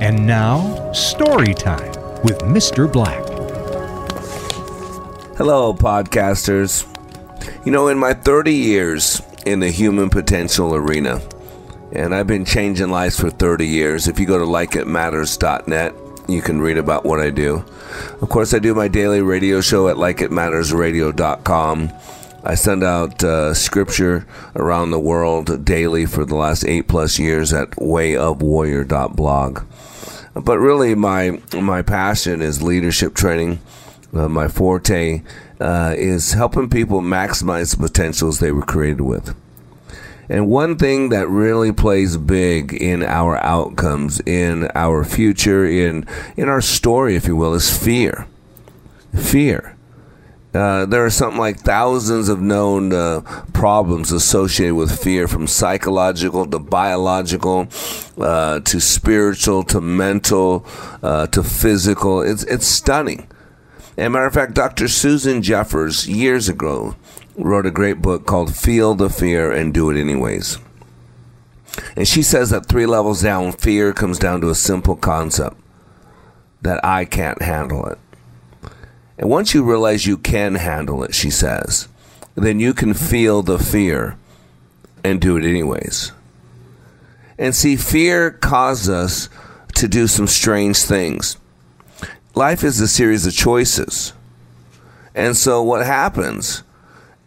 And now, story time with Mr. Black. Hello, podcasters. You know, in my 30 years in the human potential arena, and I've been changing lives for 30 years. If you go to likeitmatters.net, you can read about what I do. Of course, I do my daily radio show at likeitmattersradio.com. I send out uh, scripture around the world daily for the last eight plus years at wayofwarrior.blog. But really, my my passion is leadership training. Uh, my forte uh, is helping people maximize the potentials they were created with. And one thing that really plays big in our outcomes, in our future, in in our story, if you will, is fear. Fear. Uh, there are something like thousands of known uh, problems associated with fear, from psychological to biological, uh, to spiritual to mental uh, to physical. It's it's stunning. As a matter of fact, Dr. Susan Jeffers years ago wrote a great book called "Feel the Fear and Do It Anyways." And she says that three levels down, fear comes down to a simple concept that I can't handle it. And once you realize you can handle it, she says, then you can feel the fear and do it anyways. And see, fear causes us to do some strange things. Life is a series of choices. And so what happens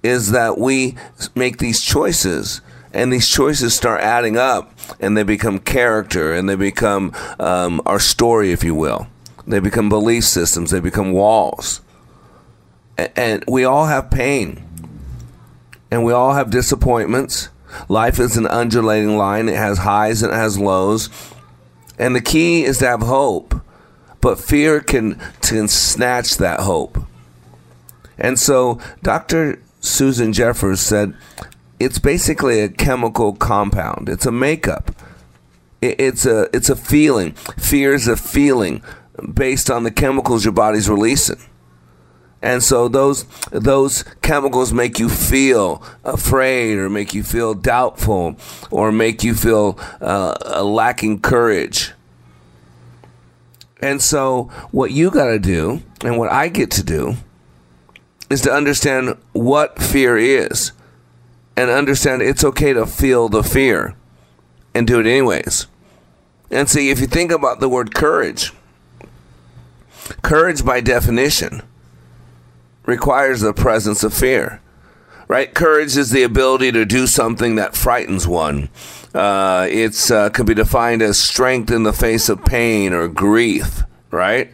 is that we make these choices and these choices start adding up and they become character and they become um, our story, if you will. They become belief systems, they become walls. And we all have pain. And we all have disappointments. Life is an undulating line, it has highs and it has lows. And the key is to have hope. But fear can, can snatch that hope. And so Dr. Susan Jeffers said it's basically a chemical compound, it's a makeup. It's a, it's a feeling. Fear is a feeling based on the chemicals your body's releasing. And so those those chemicals make you feel afraid, or make you feel doubtful, or make you feel uh, lacking courage. And so what you got to do, and what I get to do, is to understand what fear is, and understand it's okay to feel the fear, and do it anyways. And see, if you think about the word courage, courage by definition requires the presence of fear. Right? Courage is the ability to do something that frightens one. Uh, it's uh, can be defined as strength in the face of pain or grief. Right?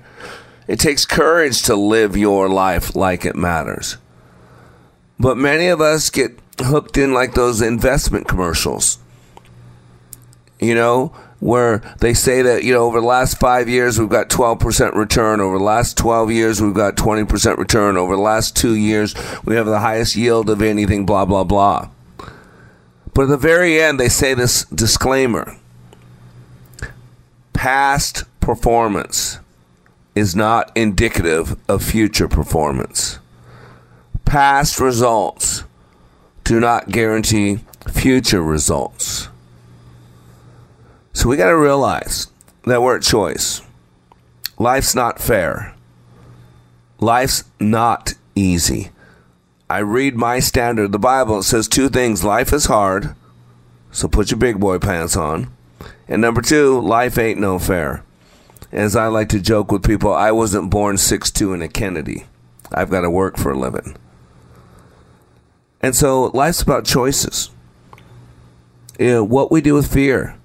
It takes courage to live your life like it matters. But many of us get hooked in like those investment commercials. You know, where they say that, you know, over the last five years, we've got 12% return. Over the last 12 years, we've got 20% return. Over the last two years, we have the highest yield of anything, blah, blah, blah. But at the very end, they say this disclaimer past performance is not indicative of future performance. Past results do not guarantee future results. So we got to realize that we're at choice. Life's not fair. Life's not easy. I read my standard, the Bible. It says two things life is hard, so put your big boy pants on. And number two, life ain't no fair. As I like to joke with people, I wasn't born six-two in a Kennedy. I've got to work for a living. And so life's about choices. You know, what we do with fear.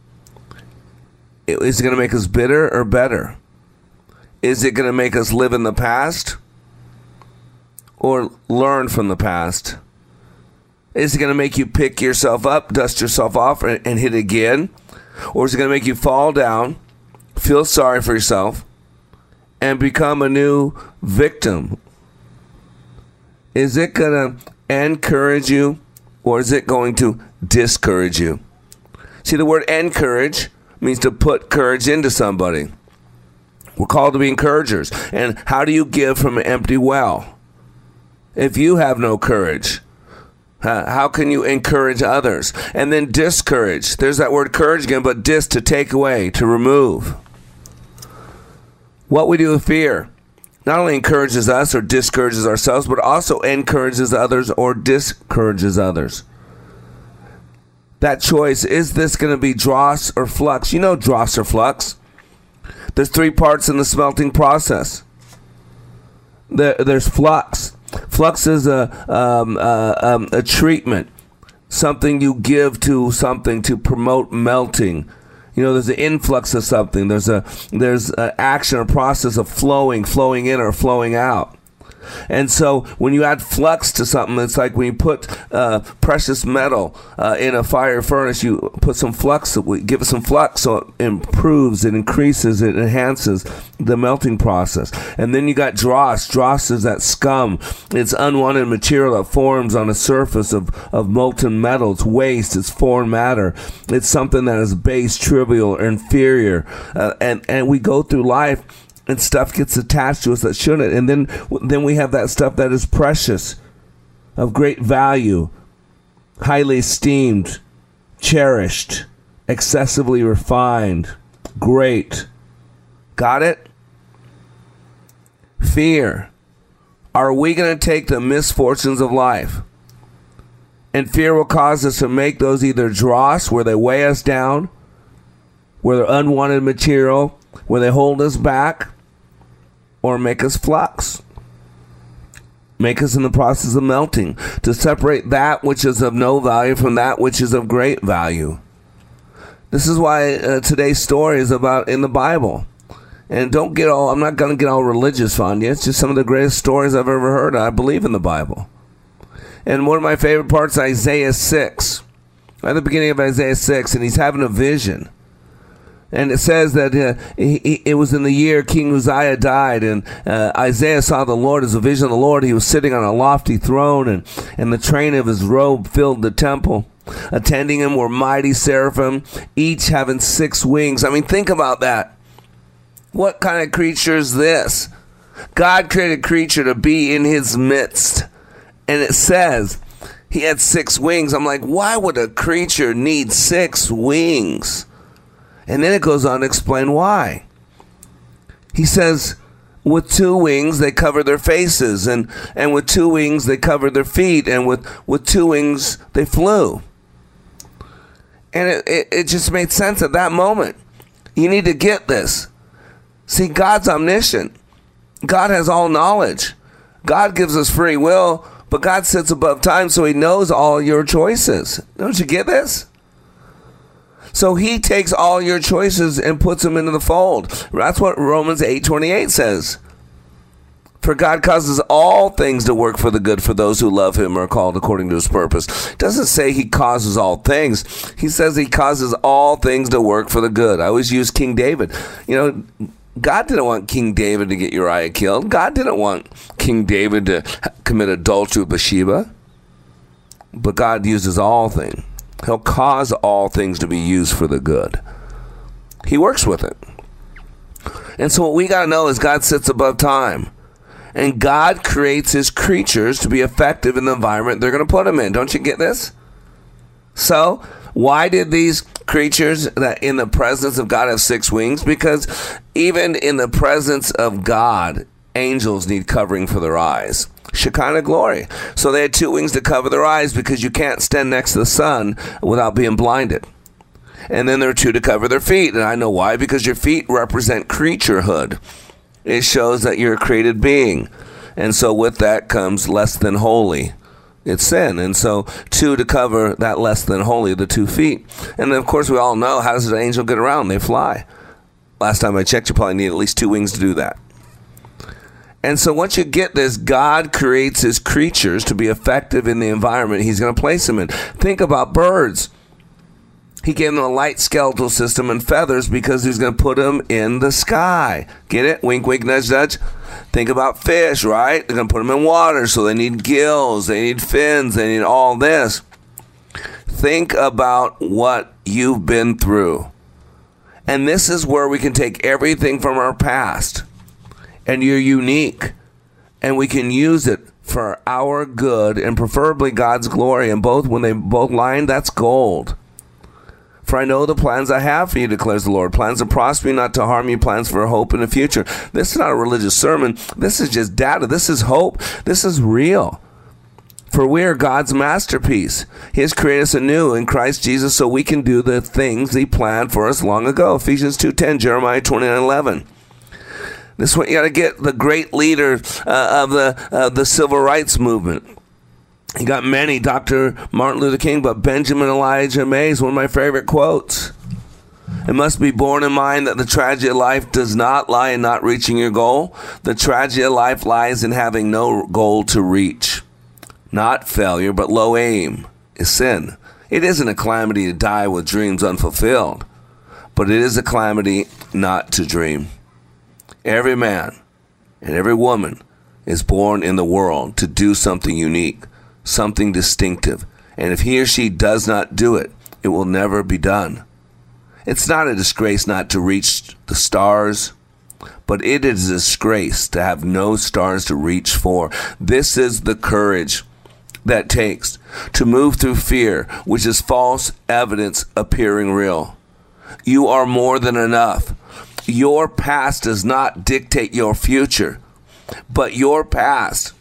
Is it going to make us bitter or better? Is it going to make us live in the past or learn from the past? Is it going to make you pick yourself up, dust yourself off, and, and hit again? Or is it going to make you fall down, feel sorry for yourself, and become a new victim? Is it going to encourage you or is it going to discourage you? See, the word encourage means to put courage into somebody. We're called to be encouragers. And how do you give from an empty well? If you have no courage, how can you encourage others? And then discourage. There's that word courage again, but dis to take away, to remove. What we do with fear not only encourages us or discourages ourselves, but also encourages others or discourages others. That choice is this going to be dross or flux? You know dross or flux. There's three parts in the smelting process. There, there's flux. Flux is a um, uh, um, a treatment, something you give to something to promote melting. You know, there's an influx of something. There's a there's an action or process of flowing, flowing in or flowing out. And so when you add flux to something, it's like when you put uh, precious metal uh, in a fire furnace, you put some flux, give it some flux so it improves, it increases, it enhances the melting process. And then you got dross. Dross is that scum. It's unwanted material that forms on the surface of, of molten metal. It's waste. It's foreign matter. It's something that is base, trivial, inferior. Uh, and, and we go through life and stuff gets attached to us that shouldn't. And then then we have that stuff that is precious of great value highly esteemed cherished excessively refined great. Got it? Fear. Are we going to take the misfortunes of life? And fear will cause us to make those either dross where they weigh us down where they're unwanted material where they hold us back or make us flux. Make us in the process of melting to separate that which is of no value from that which is of great value. This is why uh, today's story is about in the Bible. And don't get all, I'm not going to get all religious on you. It's just some of the greatest stories I've ever heard. I believe in the Bible. And one of my favorite parts, Isaiah 6. At the beginning of Isaiah 6, and he's having a vision and it says that uh, he, it was in the year King Uzziah died, and uh, Isaiah saw the Lord as a vision of the Lord. He was sitting on a lofty throne, and, and the train of his robe filled the temple. Attending him were mighty seraphim, each having six wings. I mean, think about that. What kind of creature is this? God created a creature to be in his midst. And it says he had six wings. I'm like, why would a creature need six wings? And then it goes on to explain why. He says, with two wings they cover their faces, and, and with two wings they covered their feet, and with, with two wings they flew. And it, it, it just made sense at that moment. You need to get this. See, God's omniscient. God has all knowledge. God gives us free will, but God sits above time, so He knows all your choices. Don't you get this? So he takes all your choices and puts them into the fold. That's what Romans 8:28 says. For God causes all things to work for the good for those who love him or are called according to his purpose. It doesn't say he causes all things. He says he causes all things to work for the good. I always use King David. You know, God didn't want King David to get Uriah killed. God didn't want King David to commit adultery with Bathsheba. But God uses all things. He'll cause all things to be used for the good. He works with it. And so, what we got to know is God sits above time. And God creates his creatures to be effective in the environment they're going to put them in. Don't you get this? So, why did these creatures that in the presence of God have six wings? Because even in the presence of God, angels need covering for their eyes. Shekinah glory. So they had two wings to cover their eyes because you can't stand next to the sun without being blinded. And then there are two to cover their feet. And I know why, because your feet represent creaturehood. It shows that you're a created being. And so with that comes less than holy. It's sin. And so two to cover that less than holy, the two feet. And then of course we all know how does an angel get around? They fly. Last time I checked, you probably need at least two wings to do that. And so once you get this, God creates his creatures to be effective in the environment he's going to place them in. Think about birds. He gave them a light skeletal system and feathers because he's going to put them in the sky. Get it? Wink, wink, nudge, nudge. Think about fish, right? They're going to put them in water, so they need gills, they need fins, they need all this. Think about what you've been through. And this is where we can take everything from our past and you're unique and we can use it for our good and preferably God's glory and both when they both line that's gold For I know the plans I have for you, declares the Lord. Plans to prosper you, not to harm you, plans for hope in the future. This is not a religious sermon. This is just data. This is hope. This is real. For we are God's masterpiece. He has created us anew in Christ Jesus so we can do the things He planned for us long ago. Ephesians 2.10, Jeremiah 29.11. This is what you got to get the great leader uh, of the, uh, the civil rights movement. You got many, Dr. Martin Luther King, but Benjamin Elijah Mays, one of my favorite quotes. It must be borne in mind that the tragedy of life does not lie in not reaching your goal. The tragedy of life lies in having no goal to reach. Not failure, but low aim is sin. It isn't a calamity to die with dreams unfulfilled, but it is a calamity not to dream. Every man and every woman is born in the world to do something unique something distinctive. And if he or she does not do it, it will never be done. It's not a disgrace not to reach the stars, but it is a disgrace to have no stars to reach for. This is the courage that takes to move through fear, which is false evidence appearing real. You are more than enough. Your past does not dictate your future, but your past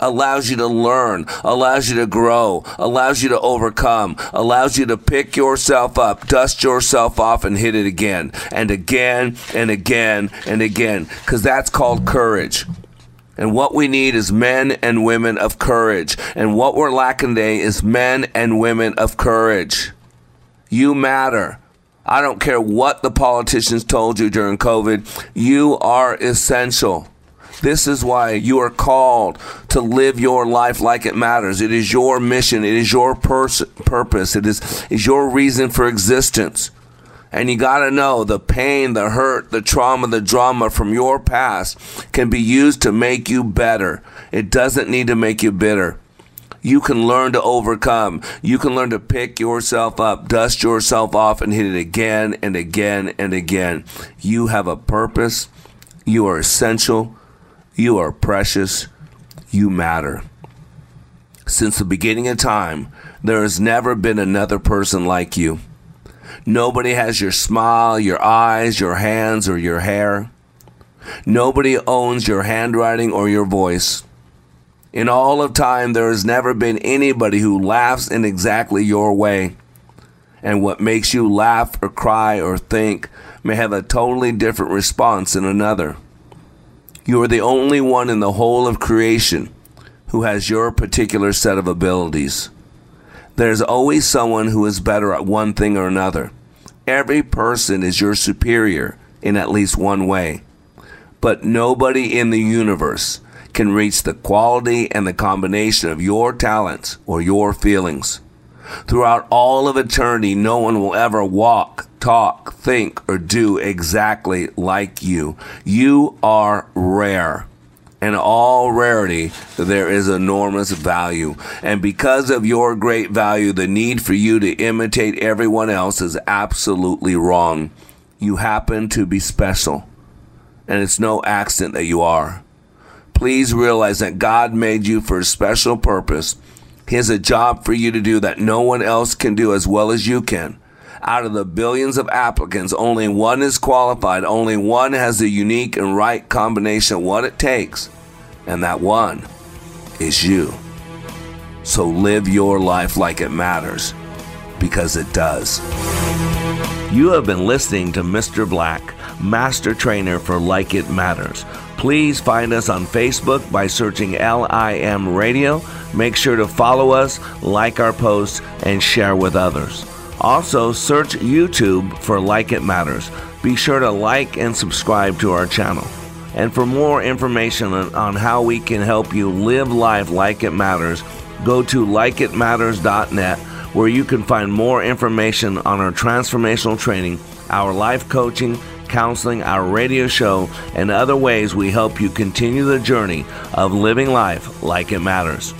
allows you to learn, allows you to grow, allows you to overcome, allows you to pick yourself up, dust yourself off, and hit it again and again and again and again. Because that's called courage. And what we need is men and women of courage. And what we're lacking today is men and women of courage. You matter. I don't care what the politicians told you during COVID. You are essential. This is why you are called to live your life like it matters. It is your mission. It is your pers- purpose. It is, is your reason for existence. And you got to know the pain, the hurt, the trauma, the drama from your past can be used to make you better. It doesn't need to make you bitter. You can learn to overcome. You can learn to pick yourself up, dust yourself off, and hit it again and again and again. You have a purpose. You are essential. You are precious. You matter. Since the beginning of time, there has never been another person like you. Nobody has your smile, your eyes, your hands, or your hair. Nobody owns your handwriting or your voice. In all of time, there has never been anybody who laughs in exactly your way. And what makes you laugh or cry or think may have a totally different response in another. You are the only one in the whole of creation who has your particular set of abilities. There's always someone who is better at one thing or another. Every person is your superior in at least one way. But nobody in the universe can reach the quality and the combination of your talents or your feelings. Throughout all of eternity, no one will ever walk, talk, think, or do exactly like you. You are rare. And all rarity, there is enormous value. And because of your great value, the need for you to imitate everyone else is absolutely wrong. You happen to be special. And it's no accident that you are. Please realize that God made you for a special purpose he has a job for you to do that no one else can do as well as you can. Out of the billions of applicants, only one is qualified. Only one has the unique and right combination of what it takes. And that one is you. So live your life like it matters because it does. You have been listening to Mr. Black, Master Trainer for Like It Matters. Please find us on Facebook by searching LIM Radio. Make sure to follow us, like our posts, and share with others. Also, search YouTube for Like It Matters. Be sure to like and subscribe to our channel. And for more information on, how we can help you live life like it matters, go to likeitmatters.net where you can find more information on our transformational training, our life coaching, counseling, our radio show, and other ways we help you continue the journey of living life like it matters.